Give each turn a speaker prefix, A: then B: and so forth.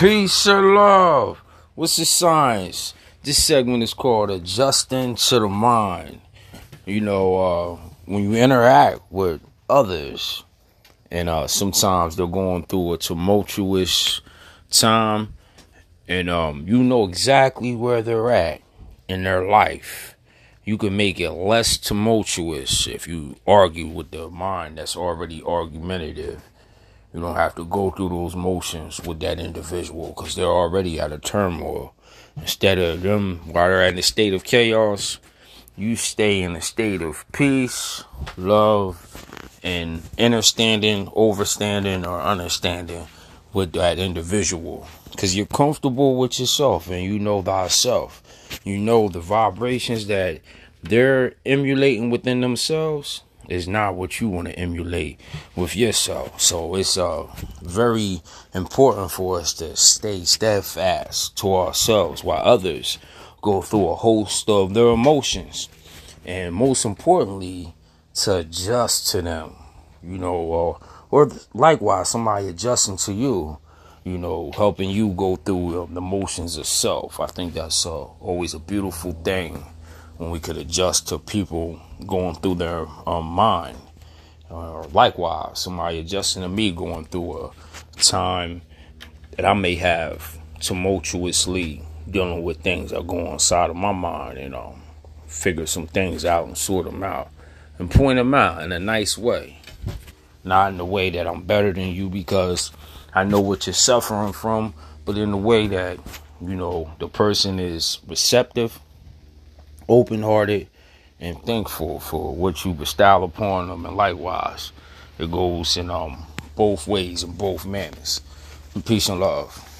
A: Peace and love. What's the science? This segment is called Adjusting to the Mind. You know, uh, when you interact with others, and uh, sometimes they're going through a tumultuous time, and um, you know exactly where they're at in their life. You can make it less tumultuous if you argue with the mind that's already argumentative you don't have to go through those motions with that individual because they're already out of turmoil. Instead of them, while they're in a state of chaos, you stay in a state of peace, love, and understanding, overstanding, or understanding with that individual. Because you're comfortable with yourself and you know thyself. You know the vibrations that they're emulating within themselves is not what you want to emulate with yourself. So it's uh very important for us to stay steadfast to ourselves while others go through a host of their emotions. And most importantly, to adjust to them. You know, or or likewise somebody adjusting to you, you know, helping you go through the motions of self. I think that's uh, always a beautiful thing when we could adjust to people going through their um, mind. Uh, likewise, somebody adjusting to me going through a time that I may have tumultuously dealing with things that go inside of my mind and um, figure some things out and sort them out and point them out in a nice way. Not in the way that I'm better than you because I know what you're suffering from, but in the way that, you know, the person is receptive open hearted and thankful for what you bestow upon them, and likewise, it goes in um both ways and both manners. Peace and love.